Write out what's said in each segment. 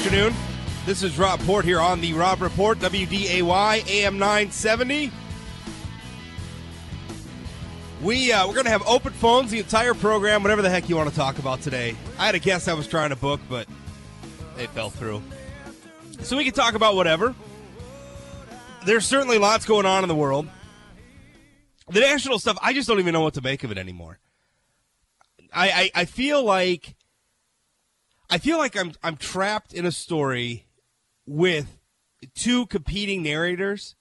afternoon. This is Rob Port here on the Rob Report, WDAY AM 970. We uh, we're gonna have open phones the entire program, whatever the heck you want to talk about today. I had a guest I was trying to book, but they fell through. So we can talk about whatever. There's certainly lots going on in the world. The national stuff, I just don't even know what to make of it anymore. I, I, I feel like I feel like I'm I'm trapped in a story with two competing narrators,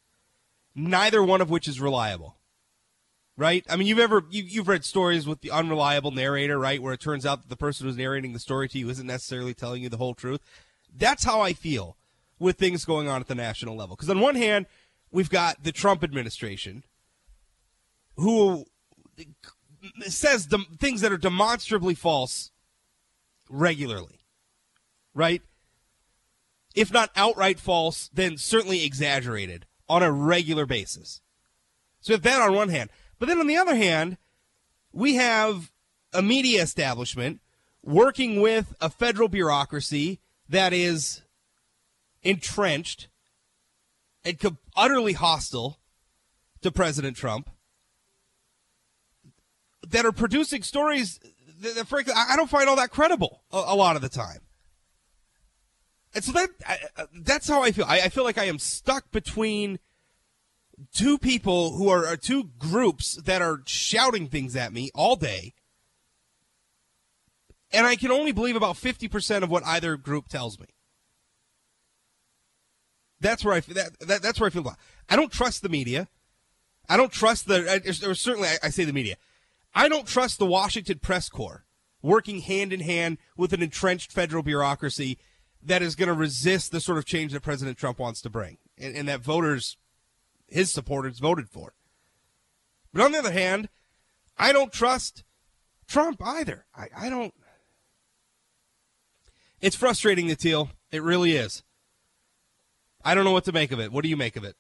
neither one of which is reliable. Right? I mean, you've ever you, you've read stories with the unreliable narrator, right, where it turns out that the person who's narrating the story to you isn't necessarily telling you the whole truth. That's how I feel with things going on at the national level. Because on one hand, we've got the Trump administration, who says dem- things that are demonstrably false regularly, right? If not outright false, then certainly exaggerated on a regular basis. So if that on one hand, but then on the other hand, we have a media establishment working with a federal bureaucracy that is entrenched and co- utterly hostile to President Trump that are producing stories that, that frankly I, don't find all that credible a, a, lot of the time. And so that I, uh, that's how I feel. I, I, feel like I am stuck between two people who are, are two groups that are shouting things at me all day, and I can only believe about fifty percent of what either group tells me. That's where I that, that that's where I feel. I don't trust the media. I don't trust the. Or certainly, I, I say the media. I don't trust the Washington press corps working hand in hand with an entrenched federal bureaucracy that is going to resist the sort of change that President Trump wants to bring and, and, that voters, his supporters, voted for. But on the other hand, I don't trust Trump either. I, I don't. It's frustrating, Natil. It really is. I don't know what to make of it. What do you make of it?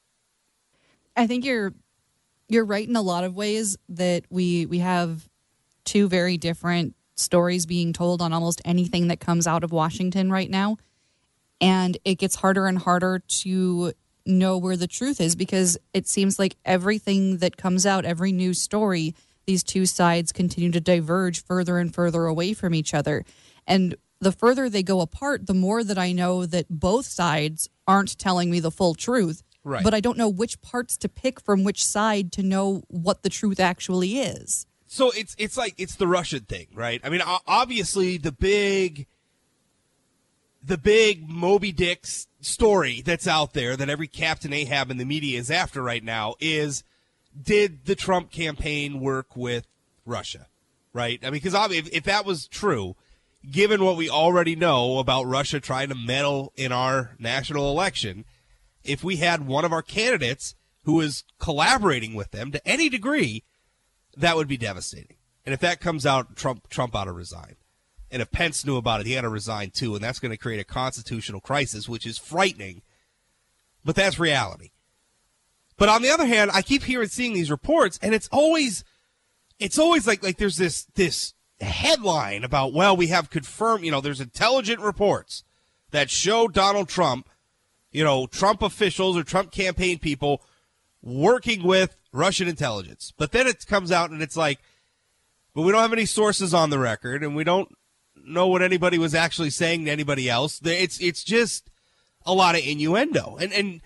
I think you're you're right in a lot of ways that we we have two very different stories being told on almost anything that comes out of Washington right now. And it gets harder and harder to know where the truth is because it seems like everything that comes out, every new story, these two sides continue to diverge further and further away from each other. And the further they go apart, the more that I know that both sides aren't telling me the full truth. Right. But I don't know which parts to pick from which side to know what the truth actually is. So it's it's like it's the Russian thing, right? I mean, obviously the big the big Moby Dick story that's out there that every Captain Ahab in the media is after right now is did the Trump campaign work with Russia? Right? I mean, because if, if that was true, given what we already know about Russia trying to meddle in our national election, if we had one of our candidates who is collaborating with them to any degree, that would be devastating. And if that comes out, Trump Trump ought to resign. And if Pence knew about it, he had to resign too, and that's going to create a constitutional crisis, which is frightening. But that's reality. But on the other hand, I keep hearing seeing these reports, and it's always it's always like like there's this this headline about well, we have confirmed, you know, there's intelligent reports that show Donald Trump you know, Trump officials or Trump campaign people working with Russian intelligence. But then it comes out and it's like, but we don't have any sources on the record and we don't know what anybody was actually saying to anybody else. It's it's just a lot of innuendo. And and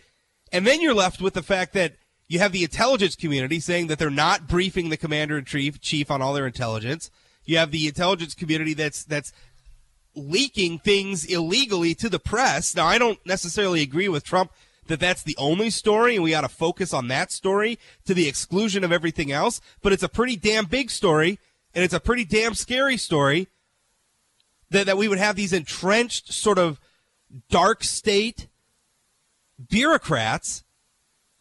and then you're left with the fact that you have the intelligence community saying that they're not briefing the commander in chief chief on all their intelligence. You have the intelligence community that's that's leaking things illegally to the press. Now, I don't necessarily agree with Trump that that's the only story and we ought to focus on that story to the exclusion of everything else, but it's a pretty damn big story and it's a pretty damn scary story that, that we would have these entrenched sort of dark state bureaucrats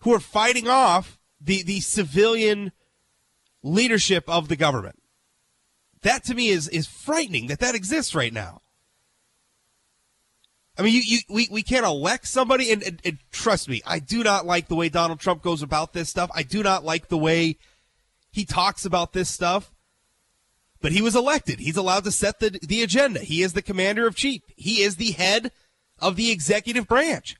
who are fighting off the, the civilian leadership of the government. That to me is, is frightening that that exists right now. I mean, you, you we, we can't elect somebody, and, and, and, trust me, I do not like the way Donald Trump goes about this stuff. I do not like the way he talks about this stuff. But he was elected. He's allowed to set the the agenda. He is the commander of chief. He is the head of the executive branch,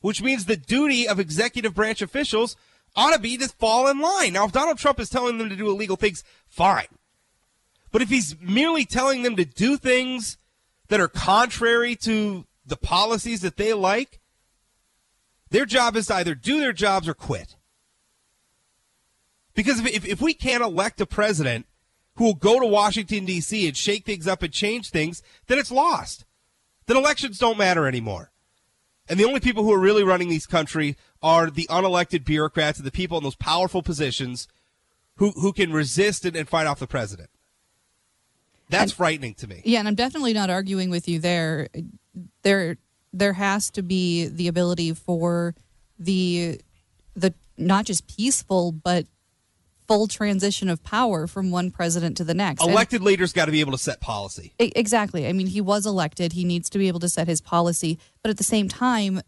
which means the duty of executive branch officials ought to be to fall in line. Now, if Donald Trump is telling them to do illegal things, fine. But if he's merely telling them to do things that are contrary to the policies that they like, their job is to either do their jobs or quit. Because if, if, we can't elect a president who will go to Washington, D.C. and shake things up and change things, then it's lost. Then elections don't matter anymore. And the only people who are really running these country are the unelected bureaucrats and the people in those powerful positions who, who can resist and, and fight off the president. That's and, frightening to me. Yeah, and I'm definitely not arguing with you there. There there has to be the ability for the the not just peaceful but full transition of power from one president to the next. Elected and, leaders got to be able to set policy. Exactly. I mean, he was elected. He needs to be able to set his policy. But at the same time,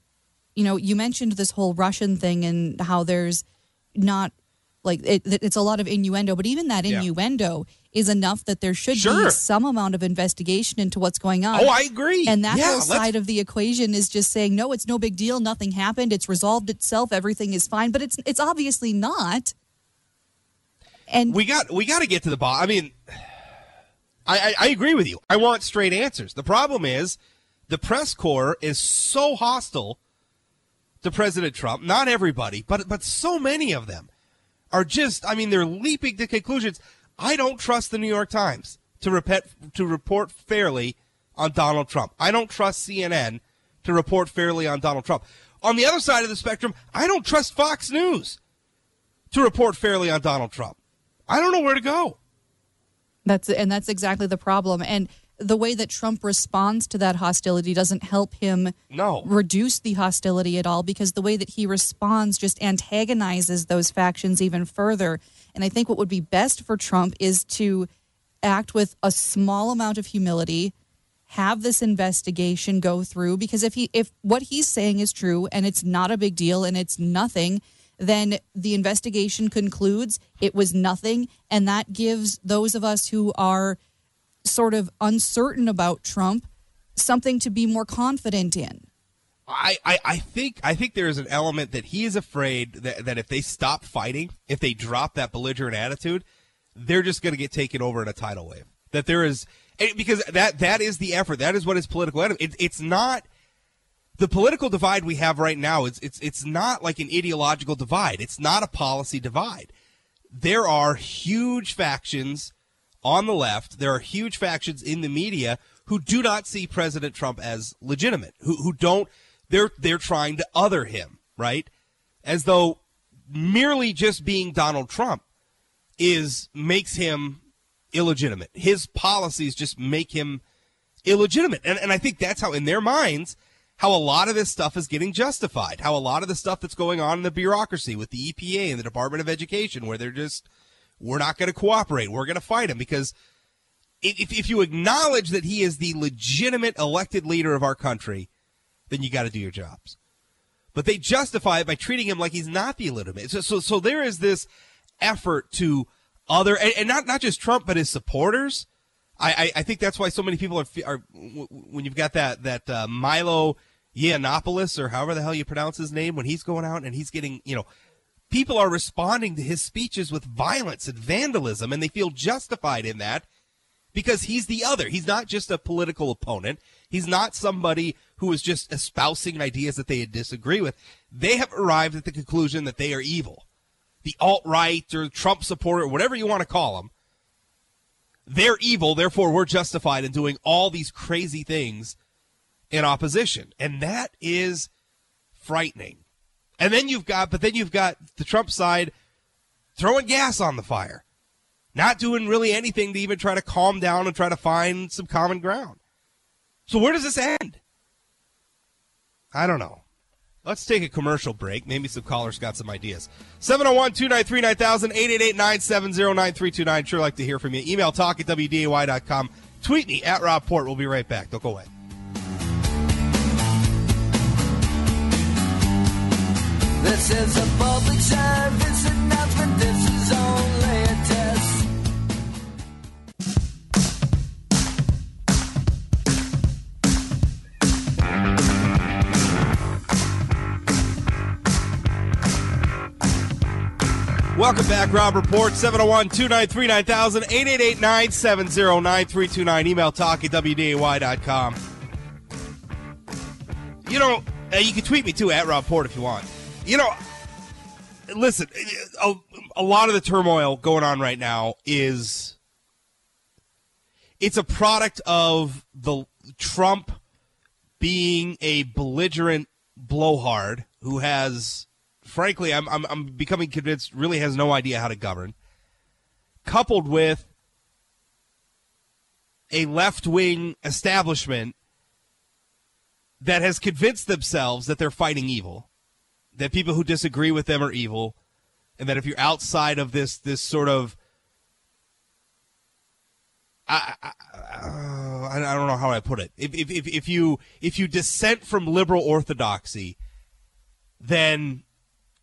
you know, you mentioned this whole Russian thing and how there's not like it, it's a lot of innuendo, but even that innuendo yeah. is enough that there should sure. be some amount of investigation into what's going on. Oh, I agree. And that yeah, whole side of the equation is just saying, no, it's no big deal, nothing happened, it's resolved itself, everything is fine, but it's it's obviously not. And we got we got to get to the bottom. I mean, I, I I agree with you. I want straight answers. The problem is the press corps is so hostile to President Trump. Not everybody, but but so many of them are just, I mean, they're leaping to conclusions. I don't trust the New York Times to repet, to report fairly on Donald Trump. I don't trust CNN to report fairly on Donald Trump. On the other side of the spectrum, I don't trust Fox News to report fairly on Donald Trump. I don't know where to go. That's and that's exactly the problem. And the way that Trump responds to that hostility doesn't help him no. reduce the hostility at all because the way that he responds just antagonizes those factions even further. And I think what would be best for Trump is to act with a small amount of humility, have this investigation go through because if he if what he's saying is true and it's not a big deal and it's nothing, then the investigation concludes it was nothing and that gives those of us who are sort of uncertain about Trump something to be more confident in. I, I, I think I think there is an element that he is afraid that, that if they stop fighting, if they drop that belligerent attitude, they're just going to get taken over in a tidal wave. That there is because that that is the effort. That is what is political enemy. It, it's not the political divide we have right now. It's it's it's not like an ideological divide. It's not a policy divide. There are huge factions on the left, there are huge factions in the media who do not see President Trump as legitimate, who, who don't, they're, they're trying to other him, right? As though merely just being Donald Trump is, makes him illegitimate. His policies just make him illegitimate. And, and I think that's how, in their minds, how a lot of this stuff is getting justified, how a lot of the stuff that's going on in the bureaucracy with the EPA and the Department of Education, where they're just, we're not going to cooperate. We're going to fight him because if, if you acknowledge that he is the legitimate elected leader of our country, then you got to do your jobs. But they justify it by treating him like he's not the legitimate. So, so, so there is this effort to other, and, and not, not just Trump, but his supporters. I, I, think that's why so many people are, are when you've got that, that uh, Milo Yiannopoulos or however the hell you pronounce his name, when he's going out and he's getting, you know, people are responding to his speeches with violence and vandalism, and they feel justified in that because he's the other. He's not just a political opponent. He's not somebody who is just espousing ideas that they disagree with. They have arrived at the conclusion that they are evil. The alt right or Trump supporter, whatever you want to call them, they're evil. Therefore, we're justified in doing all these crazy things in opposition. And that is frightening. And then you've got, but then you've got the Trump side throwing gas on the fire, not doing really anything to even try to calm down and try to find some common ground. So where does this end? I don't know. Let's take a commercial break. Maybe some callers got some ideas. 701 293 9000 888 970 9329. Sure like to hear from you. Email talk at WDAY.com. Tweet me at Rob Port. We'll be right back. Don't go away. This is a public service announcement. This is only a test. Welcome back, Rob Report, 701 293 9000, 888 970 9329. Email talk at WDAY.com. You know, uh, you can tweet me too at Rob Port if you want. You know, listen, a, a lot of the turmoil going on right now is it's a product of the Trump being a belligerent blowhard who has, frankly, I'm, I'm, I'm becoming convinced, really has no idea how to govern, coupled with a left wing establishment that has convinced themselves that they're fighting evil, that people who disagree with them are evil, and that if you're outside of this this sort of I, I, I don't know how I put it. If, if, if you if you dissent from liberal orthodoxy, then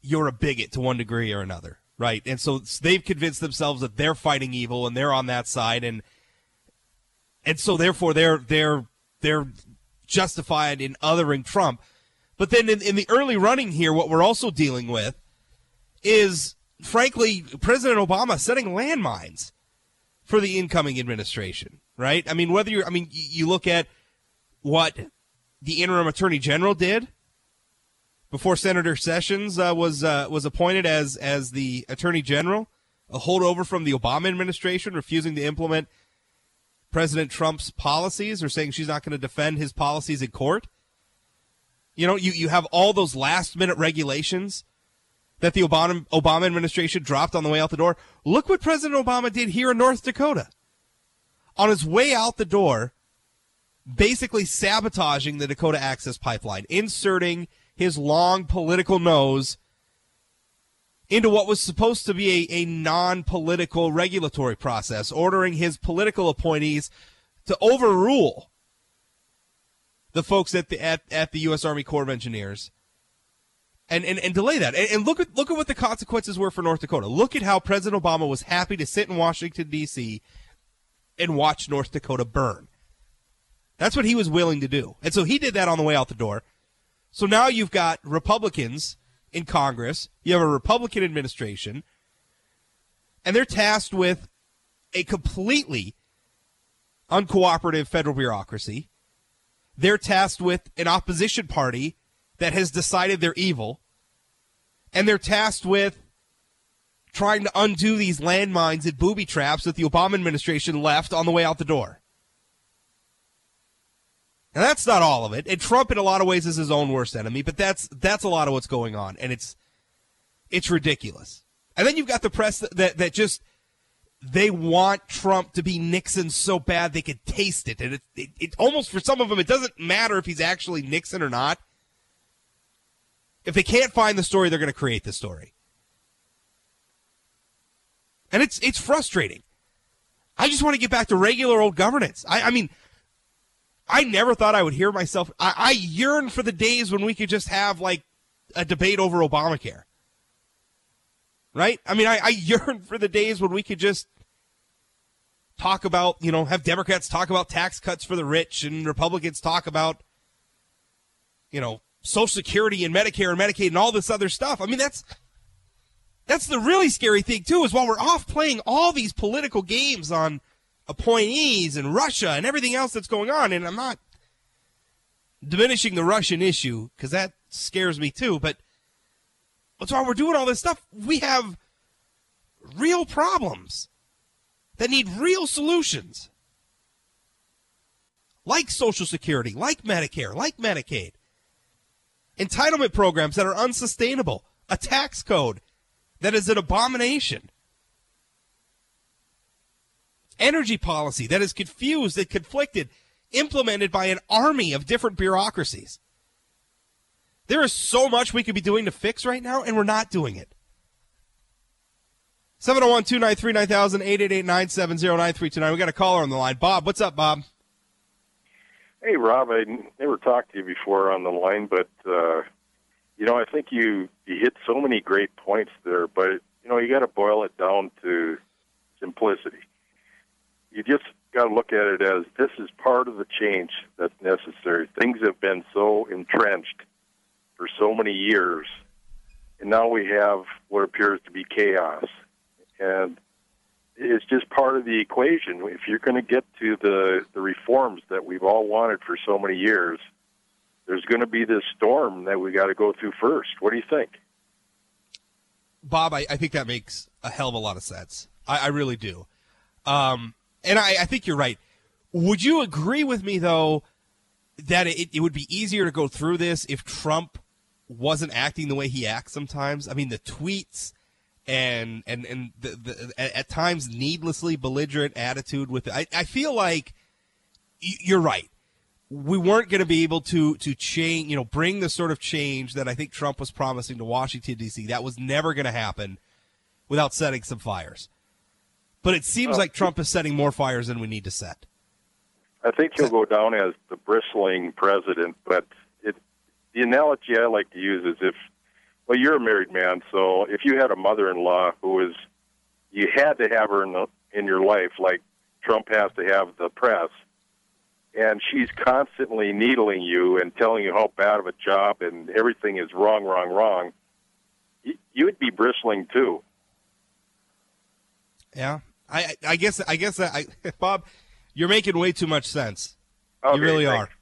you're a bigot to one degree or another, right? And so they've convinced themselves that they're fighting evil and they're on that side, and and so therefore they're they're they're justified in othering Trump. But then in, in the early running here, what we're also dealing with is, frankly, President Obama setting landmines for the incoming administration, right? I mean, whether you're, I mean, you look at what the interim attorney general did before Senator Sessions uh, was uh, was appointed as as the attorney general, a holdover from the Obama administration, refusing to implement President Trump's policies or saying she's not going to defend his policies in court. You know, you, you have all those last minute regulations that the Obama, Obama administration dropped on the way out the door. Look what President Obama did here in North Dakota. On his way out the door, basically sabotaging the Dakota Access Pipeline, inserting his long political nose into what was supposed to be a, a non political regulatory process, ordering his political appointees to overrule the folks at the at, at the U.S. Army Corps of Engineers and, and, and delay that. And, and, look at look at what the consequences were for North Dakota. Look at how President Obama was happy to sit in Washington D.C. and watch North Dakota burn. That's what he was willing to do, and so he did that on the way out the door. So now you've got Republicans in Congress, you have a Republican administration, and they're tasked with a completely uncooperative federal bureaucracy. They're tasked with an opposition party that has decided they're evil, and they're tasked with trying to undo these landmines and booby traps that the Obama administration left on the way out the door. And that's not all of it. And Trump, in a lot of ways, is his own worst enemy. But that's that's a lot of what's going on, and it's it's ridiculous. And then you've got the press that that, that just they want Trump to be Nixon so bad they could taste it, and it, it, it almost for some of them it doesn't matter if he's actually Nixon or not. If they can't find the story, they're going to create the story. And it's it's frustrating. I just want to get back to regular old governance. I, I mean, I never thought I would hear myself. I, I yearn for the days when we could just have like a debate over Obamacare. Right? I mean, I, I yearn for the days when we could just talk about, you know, have Democrats talk about tax cuts for the rich and Republicans talk about, you know, Social Security and Medicare and Medicaid and all this other stuff. I mean, that's that's the really scary thing too. Is while we're off playing all these political games on appointees and Russia and everything else that's going on, and I'm not diminishing the Russian issue because that scares me too. But that's why we're doing all this stuff. We have real problems that need real solutions, like Social Security, like Medicare, like Medicaid entitlement programs that are unsustainable, a tax code that is an abomination, energy policy that is confused and conflicted, implemented by an army of different bureaucracies. There is so much we could be doing to fix right now, and we're not doing it. 701 293 9000 888 970 9329. We got a caller on the line. Bob, what's up, Bob? Hey, Rob, I never talked to you before on the line, but uh, you know, I think you you hit so many great points there. But you know, you got to boil it down to simplicity. You just got to look at it as this is part of the change that's necessary. Things have been so entrenched for so many years and now we have what appears to be chaos. And it's just part of the equation. If you're going to get to the, the reforms that we've all wanted for so many years, there's going to be this storm that we got to go through first. What do you think? Bob, I, I think that makes a hell of a lot of sense. I, I really do. Um, and I, I think you're right. Would you agree with me, though, that it, it would be easier to go through this if Trump wasn't acting the way he acts sometimes? I mean, the tweets and and and the, the at, at times needlessly belligerent attitude with it. I, I feel like you're right. We weren't going to be able to to change, you know, bring the sort of change that I think Trump was promising to Washington D.C. That was never going to happen without setting some fires. But it seems Oh. like Trump is setting more fires than we need to set. I think he'll go down as the bristling president, but the analogy I like to use is if, well, you're a married man, so if you had a mother-in-law who was, you had to have her in, the, in your life, like Trump has to have the press, and she's constantly needling you and telling you how bad of a job and everything is wrong, wrong, wrong, you, would be bristling too. Yeah, I I I guess I guess I, Bob, you're making way too much sense. Okay, you really thanks. are.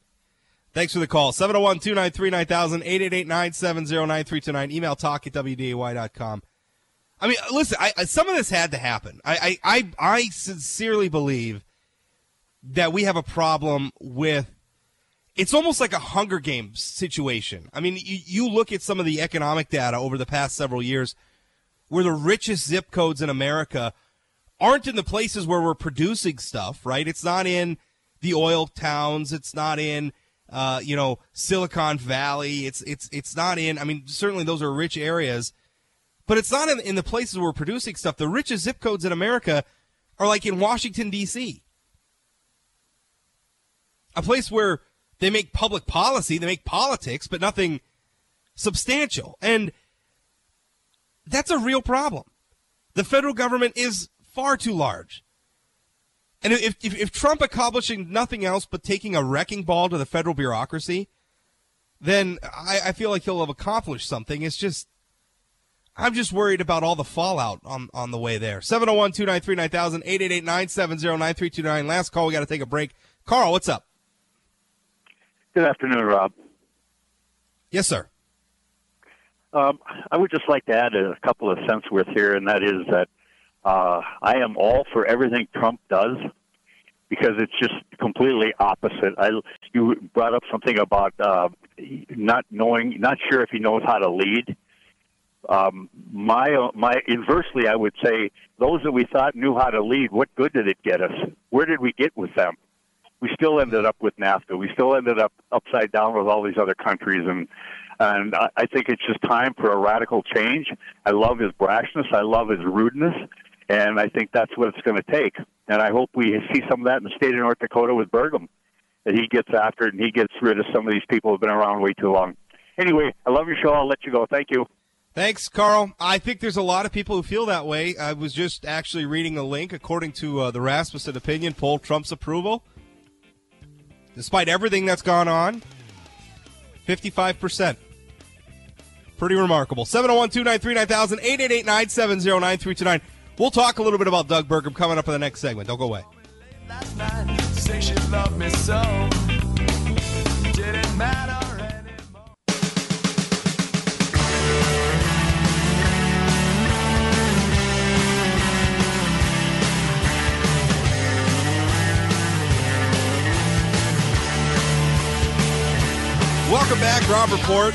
Thanks for the call. 701 293 9000 888 970 9329. Email talk at WDAY.com. I mean, listen, I, some of this had to happen. I, I, I, I sincerely believe that we have a problem with it's almost like a Hunger Games situation. I mean, you, you look at some of the economic data over the past several years where the richest zip codes in America aren't in the places where we're producing stuff, right? It's not in the oil towns. It's not in, uh, you know, Silicon Valley. It's it's it's not in. I mean, certainly those are rich areas, but it's not in, in the places where we're producing stuff. The richest zip codes in America are like in Washington D.C., a place where they make public policy, they make politics, but nothing substantial, and that's a real problem. The federal government is far too large. And if, if, if Trump accomplishing nothing else but taking a wrecking ball to the federal bureaucracy, then I, I feel like he'll have accomplished something. It's just, I'm just worried about all the fallout on, on the way there. 701 293 9000 888 970 9329. Last call. We got to take a break. Carl, what's up? Good afternoon, Rob. Yes, sir. Um, I would just like to add a couple of cents worth here, and that is that uh, I am all for everything Trump does because it's just completely opposite. I you brought up something about uh, not knowing, not sure if he knows how to lead. Um, my my inversely, I would say those that we thought knew how to lead, what good did it get us? Where did we get with them? We still ended up with NAFTA. We still ended up upside down with all these other countries, and and I, I think it's just time for a radical change. I love his brashness. I love his rudeness, and I think that's what it's going to take. And I hope we see some of that in the state of North Dakota with Burgum, that he gets after it and he gets rid of some of these people who've been around way too long. Anyway, I love your show. I'll let you go. Thank you. Thanks, Carl. I think there's a lot of people who feel that way. I was just actually reading a link according to uh, the Rasmussen opinion poll, Trump's approval. Despite everything that's gone on, 55%. Pretty remarkable. 701 293 9000 888 970 9329. We'll talk a little bit about Doug Burgum coming up in the next segment. Don't go away. Welcome back, Rob Report.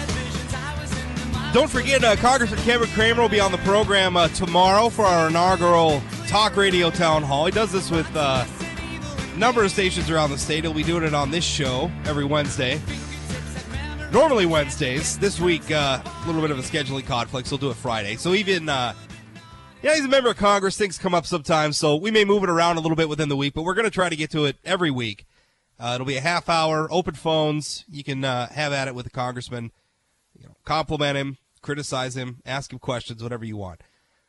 Don't forget, uh, Congressman Kevin Cramer will be on the program uh, tomorrow for our inaugural Talk Radio Town Hall. He does this with uh, a number of stations around the state. He'll be doing it on this show every Wednesday. Normally Wednesdays. This week, uh, a little bit of a scheduling conflict, so he'll do it Friday. So even, uh, yeah, he's a member of Congress. Things come up sometimes, so we may move it around a little bit within the week, but we're going to try to get to it every week. Uh, it'll be a half hour, open phones. You can have at it with the congressman. You know, compliment him, criticize him, ask him questions, whatever you want.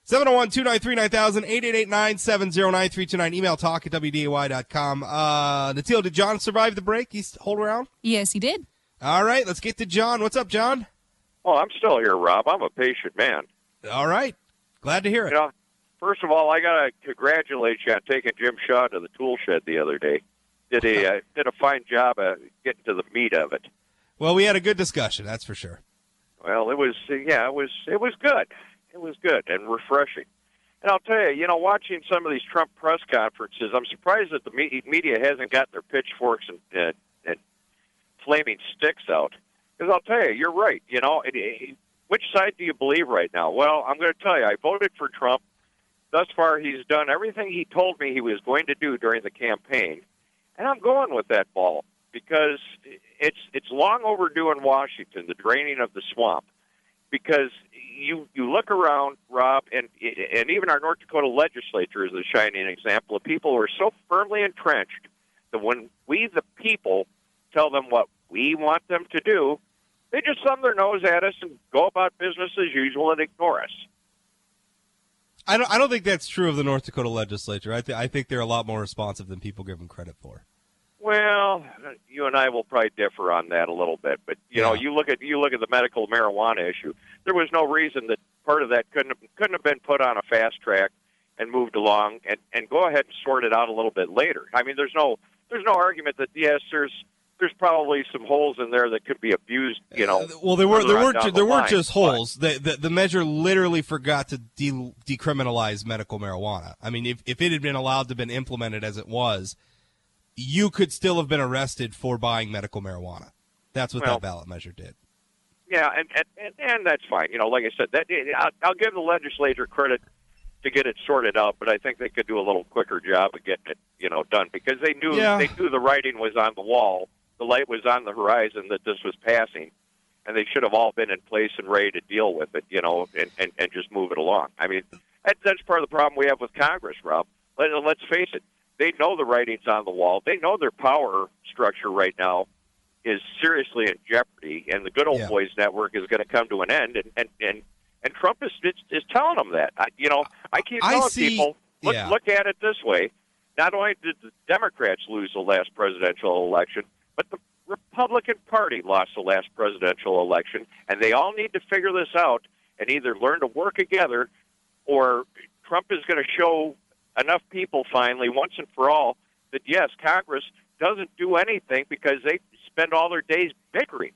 701 293 9000 888 970 9329. Email talk at WDAY.com. Uh, Natil, did John survive the break? He's hold around? Yes, he did. All right, let's get to John. What's up, John? Oh, I'm still here, Rob. I'm a patient man. All right. Glad to hear it. You know, first of all, I gotta congratulate you on taking Jim Shaw to the tool shed the other day. Did a uh, did a fine job of getting to the meat of it. Well, we had a good discussion, that's for sure. Well, it was yeah, it was it was good. It was good and refreshing. And I'll tell you, you know, watching some of these Trump press conferences, I'm surprised that the media hasn't got their pitchforks and, and, and flaming sticks out. Because I'll tell you, you're right. You know, it, it, which side do you believe right now? Well, I'm going to tell you, I voted for Trump. Thus far, he's done everything he told me he was going to do during the campaign, and I'm going with that ball because it's it's long overdue in Washington, the draining of the swamp. Because you you look around, Rob, and and even our North Dakota legislature is a shining example of people who are so firmly entrenched that when we, the people, tell them what we want them to do, they just thumb their nose at us and go about business as usual and ignore us. I don't. I don't think that's true of the North Dakota legislature. I, th- I think they're a lot more responsive than people give them credit for. Well, you and I will probably differ on that a little bit, but you know, you look at you look at the medical marijuana issue. There was no reason that part of that couldn't have, couldn't have been put on a fast track and moved along, and and go ahead and sort it out a little bit later. I mean, there's no there's no argument that yes, there's there's probably some holes in there that could be abused. You know, Uh, well, there were there weren't ju- the there weren't just holes. The, the the measure literally forgot to de- decriminalize medical marijuana. I mean, if if it had been allowed to been implemented as it was, you could still have been arrested for buying medical marijuana. That's what Well- that ballot measure did. Yeah, and, and and that's fine. You know, like I said, that I'll, I'll give the legislature credit to get it sorted out, but I think they could do a little quicker job of getting it, you know, done because they knew Yeah. they knew the writing was on the wall, the light was on the horizon that this was passing, and they should have all been in place and ready to deal with it, you know, and and, and just move it along. I mean, that, that's part of the problem we have with Congress, Rob. Let, let's face it, they know the writing's on the wall. They know their power structure right now is seriously in jeopardy, and the good old Yeah. boys network is going to come to an end. And and and, and Trump is, is is telling them that. I, you know, I keep I telling see- people look yeah. look at it this way: not only did the Democrats lose the last presidential election, but the Republican Party lost the last presidential election, and they all need to figure this out and either learn to work together, or Trump is going to show enough people finally, once and for all, that yes, Congress doesn't do anything because they spend all their days bickering.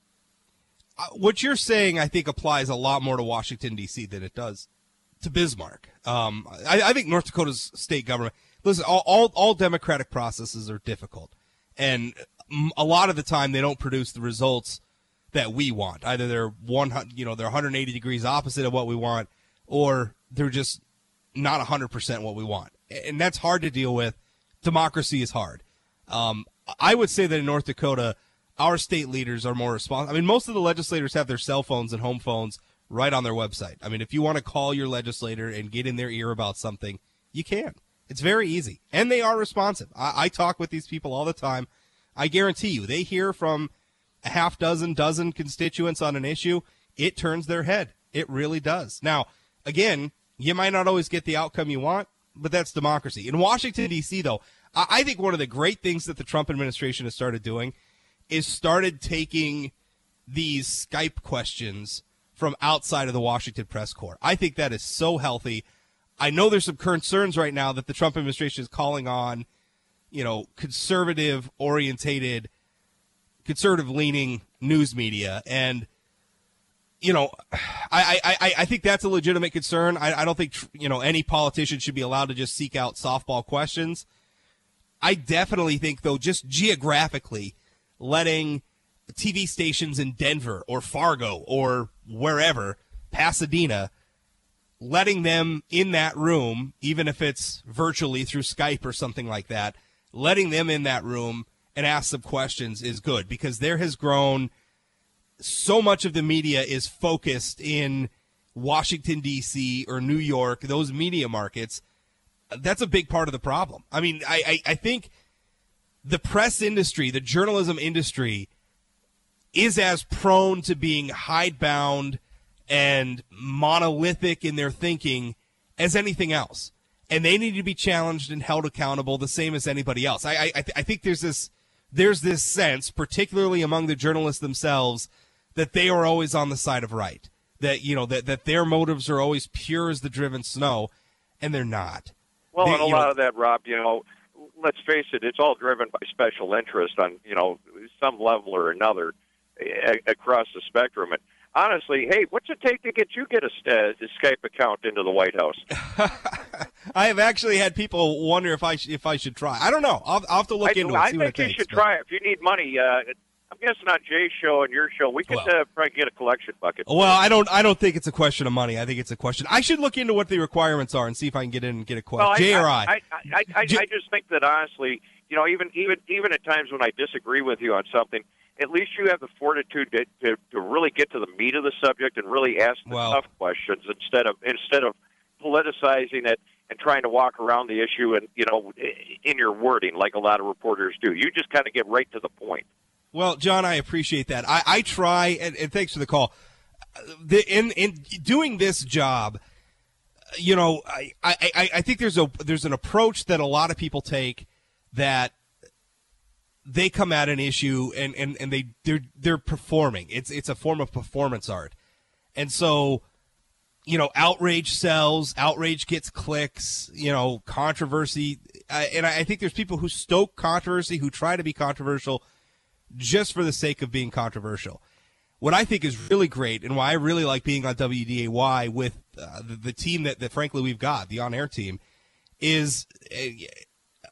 Uh, what you're saying, I think, applies a lot more to Washington D.C. than it does to Bismarck. Um, I, I think North Dakota's state government. Listen, all, all all democratic processes are difficult, and a lot of the time they don't produce the results that we want. Either they're one, you know, they're 180 degrees opposite of what we want, or they're just not 100 percent what we want, and that's hard to deal with. Democracy is hard. Um, I would say that in North Dakota, our state leaders are more responsible. I mean, most of the legislators have their cell phones and home phones right on their website. I mean, if you want to call your legislator and get in their ear about something, you can. It's very easy. And they are responsive. I, I talk with these people all the time. I guarantee you, they hear from a half dozen, dozen constituents on an issue. It turns their head. It really does. Now, again, you might not always get the outcome you want, but that's democracy. In Washington, D.C., though, I, I think one of the great things that the Trump administration has started doing is started taking these Skype questions from outside of the Washington press corps. I think that is so healthy. I know there's some concerns right now that the Trump administration is calling on, you know, conservative orientated, conservative leaning news media. And, you know, I, I, I, think that's a legitimate concern. I, I don't think, you know, any politician should be allowed to just seek out softball questions. I definitely think, though, just geographically, letting TV stations in Denver or Fargo or wherever, Pasadena, letting them in that room, even if it's virtually through Skype or something like that, letting them in that room and ask some questions is good because there has grown so much of the media is focused in Washington, D.C. or New York, those media markets. That's a big part of the problem. I mean, I, I, I think the press industry, the journalism industry, is as prone to being hidebound and monolithic in their thinking as anything else. And they need to be challenged and held accountable the same as anybody else. I, I, I th- I think there's this there's this sense, particularly among the journalists themselves, that they are always on the side of right. That you know that that their motives are always pure as the driven snow, and they're not. Well, They- and a lot know- of that, Rob, you know, let's face it, it's all driven by special interest on, you know, some level or another a- across the spectrum. And honestly, hey, what's it take to get you get a, st- Skype account into the White House? I have actually had people wonder if I sh- if I should try. I don't know. I'll, I'll have to look I, into it. I see what think it you takes, should but- try it. If you need money, uh, I'm guessing on Jay's show and your show, we could Well- uh, probably get a collection bucket. Well, I don't. I don't think it's a question of money. I think it's a question. I should look into what the requirements are and see if I can get in and get a quote. Well, I, or I, I? I, I, I, J- I just think that honestly, you know, even even even at times when I disagree with you on something, at least you have the fortitude to to, to really get to the meat of the subject and really ask the Well- tough questions instead of instead of politicizing it and trying to walk around the issue and you know in your wording like a lot of reporters do. You just kind of get right to the point. Well, John, I appreciate that. I, I try, and, and thanks for the call. The, in in doing this job, you know, I, I, I- I think there's a there's an approach that a lot of people take that they come at an issue and, and, and they they're they're performing. It's it's a form of performance art, and so you know, outrage sells, outrage gets clicks, you know, controversy. Uh, and I, I think there's people who stoke controversy, who try to be controversial just for the sake of being controversial. What I think is really great and why I really like being on WDAY with uh, the, the team that, that, frankly, we've got, the on air team, is uh,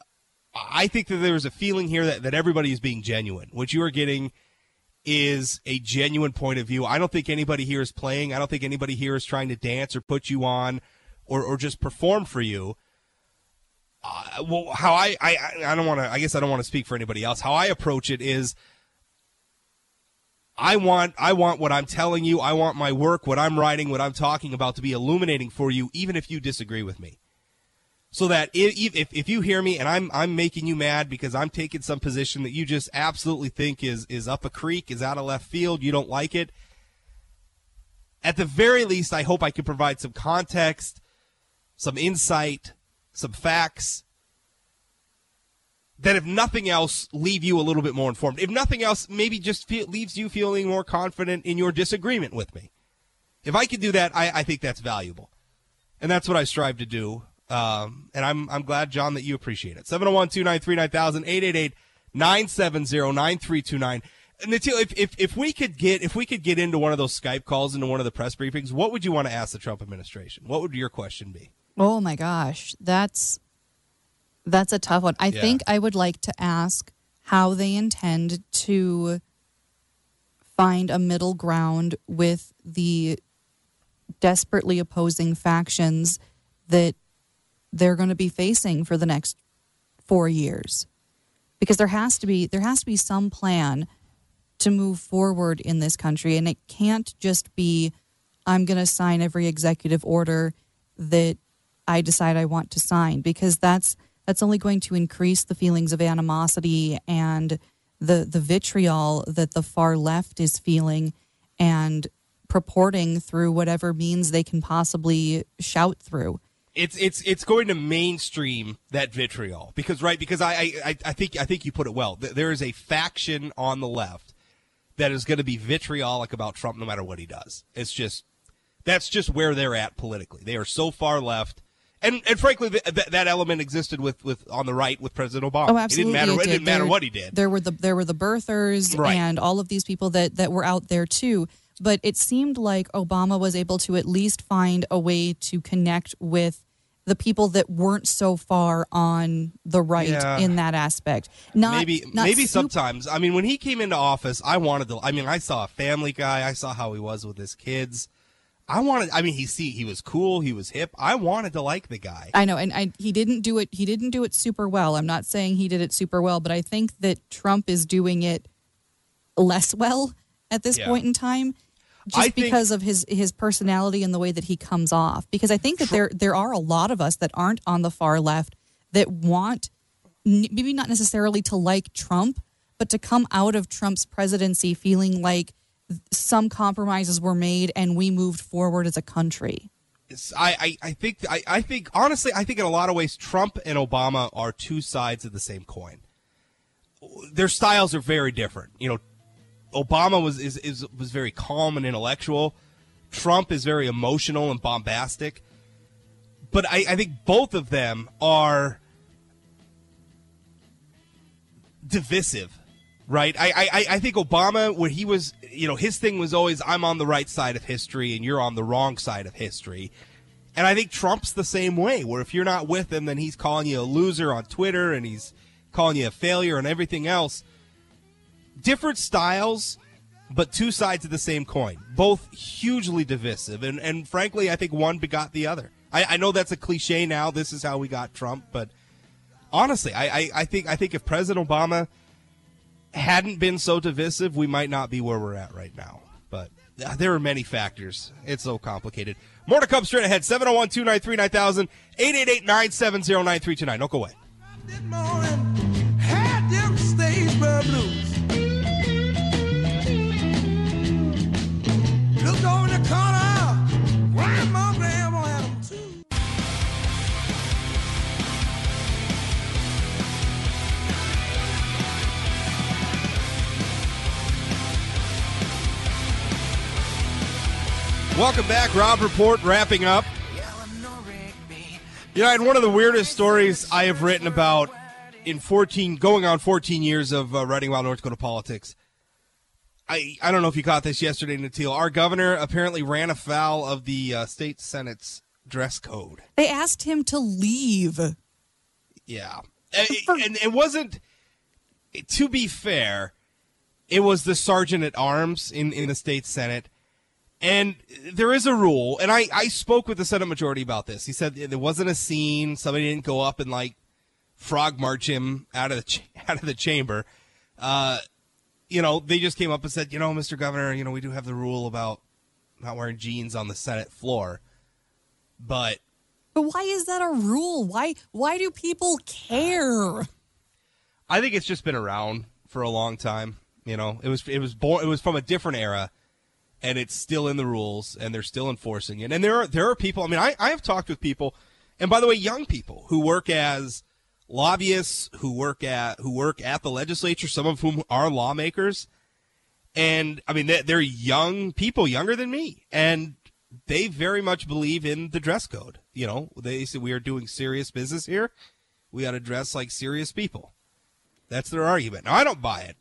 I think that there's a feeling here that, that everybody is being genuine. What you are getting is a genuine point of view. I don't think anybody here is playing. I don't think anybody here is trying to dance or put you on or, or just perform for you. Uh, well, how I, I, I don't want to, I guess I don't want to speak for anybody else. How I approach it is I want, I want what I'm telling you. I want my work, what I'm writing, what I'm talking about to be illuminating for you, even if you disagree with me so that if, if, if you hear me and I'm I'm making you mad because I'm taking some position that you just absolutely think is is up a creek, is out of left field, you don't like it. At the very least, I hope I can provide some context, some insight, some facts that if nothing else leave you a little bit more informed. If nothing else, maybe just leaves you feeling more confident in your disagreement with me. If I can do that, I, I think that's valuable. And that's what I strive to do. Um, and I'm I'm glad, John, that you appreciate it. 701 293 9000 888 970 9329. Natil, if, if, if we could get if we could get into one of those Skype calls into one of the press briefings, what would you want to ask the Trump administration? What would your question be? Oh my gosh, that's that's a tough one. I Yeah. think I would like to ask how they intend to find a middle ground with the desperately opposing factions that they're going to be facing for the next 4 years. Because there has to be there has to be some plan to move forward in this country and it can't just be I'm going to sign every executive order that I decide I want to sign because that's that's only going to increase the feelings of animosity and the the vitriol that the far left is feeling and purporting through whatever means they can possibly shout through. It's it's it's going to mainstream that vitriol because right because I I, I think I think you put it well. There is a faction on the left that is going to be vitriolic about Trump no matter what he does. It's just that's just where they're at politically. They are so far left. And, and frankly, th- th- that element existed with, with on the right with President Obama. Oh, absolutely! It didn't matter. It, did. didn't matter There- what he did. There were the there were the birthers Right. and all of these people that that were out there too. But it seemed like Obama was able to at least find a way to connect with the people that weren't so far on the right Yeah. in that aspect. Not maybe not maybe super- sometimes. I mean, when he came into office, I wanted to. I mean, I saw a family guy. I saw how he was with his kids. I wanted. I mean, he see he was cool. He was hip. I wanted to like the guy. I know, and I, he didn't do it. He didn't do it super well. I'm not saying he did it super well, but I think that Trump is doing it less well at this Yeah. point in time, just I think- because of his his personality and the way that he comes off. Because I think that there there are a lot of us that aren't on the far left that want maybe not necessarily to like Trump, but to come out of Trump's presidency feeling like some compromises were made and we moved forward as a country. I, I, I think I, I think honestly I think in a lot of ways Trump and Obama are two sides of the same coin. Their styles are very different. You know, Obama was is, is was very calm and intellectual. Trump is very emotional and bombastic. But I, I think both of them are divisive, right? I, I, I think Obama, where he was, you know, his thing was always, I'm on the right side of history and you're on the wrong side of history. And I think Trump's the same way, where if you're not with him, then he's calling you a loser on Twitter and he's calling you a failure and everything else. Different styles, but two sides of the same coin. Both hugely divisive. And, and frankly, I think one begot the other. I, I know that's a cliche now. This is how we got Trump, but honestly, I, I, I think I think if President Obama hadn't been so divisive, we might not be where we're at right now. But uh, there are many factors. It's so complicated. More to come straight ahead. 701 293 9000 888 970 9329. Don't go away. The corner, Welcome back. Rob Report wrapping up. You know, I had one of the weirdest stories I have written about in 14, going on 14 years of uh, writing about North Dakota politics. I, I don't know if you caught this yesterday, Natil. Our governor apparently ran afoul of the uh, state senate's dress code. They asked him to leave. Yeah. And, and it wasn't, to be fair, it was the sergeant at arms in, in the state senate. And there is a rule, and I, I spoke with the Senate majority about this. He said there wasn't a scene. Somebody didn't go up and like frog march him out of the ch- out of the chamber. Uh, you know, they just came up and said, you know, Mr. Governor, you know, we do have the rule about not wearing jeans on the Senate floor, but But why is that a rule? Why why do people care? I think it's just been around for a long time. You know, it was it was born it was from a different era, and it's still in the rules, and they're still enforcing it. And there are there are people. I mean, I I have talked with people, and by the way, young people who work as lobbyists, who work at who work at the legislature, some of whom are lawmakers, and I mean they're, they're young people, younger than me, and they very much believe in the dress code. You know, they say we are doing serious business here. We got to dress like serious people. That's their argument. Now I don't buy it.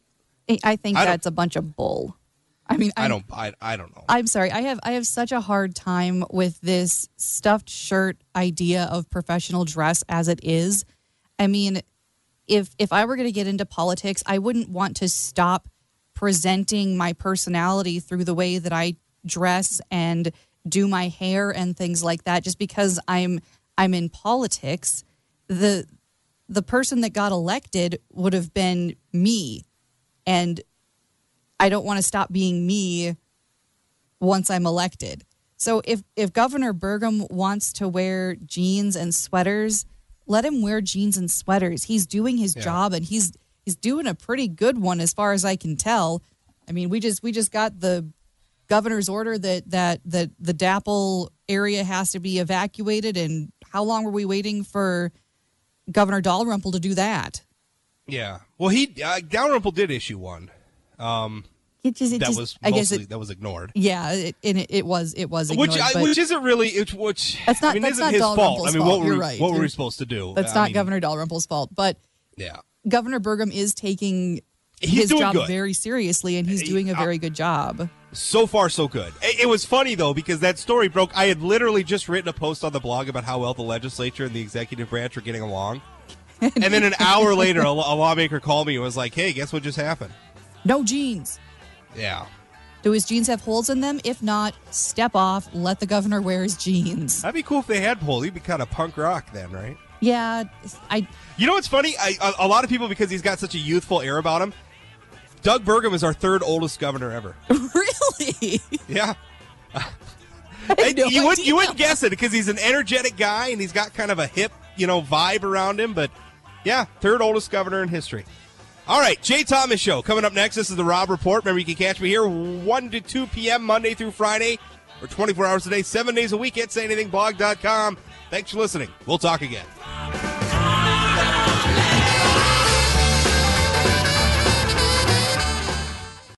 I- think I that's a bunch of bull. I mean, I I'm- don't buy it. I don't know. I'm sorry. I have I have such a hard time with this stuffed shirt idea of professional dress as it is. I mean, if if I were going to get into politics, I wouldn't want to stop presenting my personality through the way that I dress and do my hair and things like that just because I'm I'm in politics. The the person that got elected would have been me and I don't want to stop being me once I'm elected. So if if Governor Burgum wants to wear jeans and sweaters, let him wear jeans and sweaters. He's doing his Yeah. job and he's he's doing a pretty good one as far as I can tell. I mean, we just we just got the governor's order that that that the DAPL area has to be evacuated and how long were we waiting for Governor Dalrymple to do that? yeah. Well, he uh, Dalrymple did issue one. Um, It just, it that just- was I guess it, that was ignored. yeah, it, and it, it was it was ignored, Which I, which isn't really it, which That's not- I mean that's isn't not his fault. I mean, fault. what were You're we, right. what were we supposed to do? That's I not mean, Governor Dalrymple's fault, but Yeah. Governor Burgum is taking his job good. very seriously, and he's doing a very good job. So far, so good. It, was funny though because that story broke. I had literally just written a post on the blog about how well the legislature and the executive branch are getting along, and then an hour later, a, a lawmaker called me and was like, "Hey, guess what just happened?" No jeans. Yeah, Do his jeans have holes in them? If not, step off. Let the governor wear his jeans. that'd be cool if they had polls. He'd be kind of punk rock then, right? Yeah, I. You know what's funny? I, a, a lot of people because he's got such a youthful air about him. Doug Burgum is our third oldest governor ever. Really? Yeah. I no you would you wouldn't guess it because he's an energetic guy and he's got kind of a hip, you know, vibe around him. But yeah, third oldest governor in history. All right, Jay Thomas show coming up next. This is the Rob Report. Remember, you can catch me here one to two p.m. Monday through Friday, or twenty four hours a day, seven days a week at sayanythingblog.com. Thanks for listening. We'll talk again.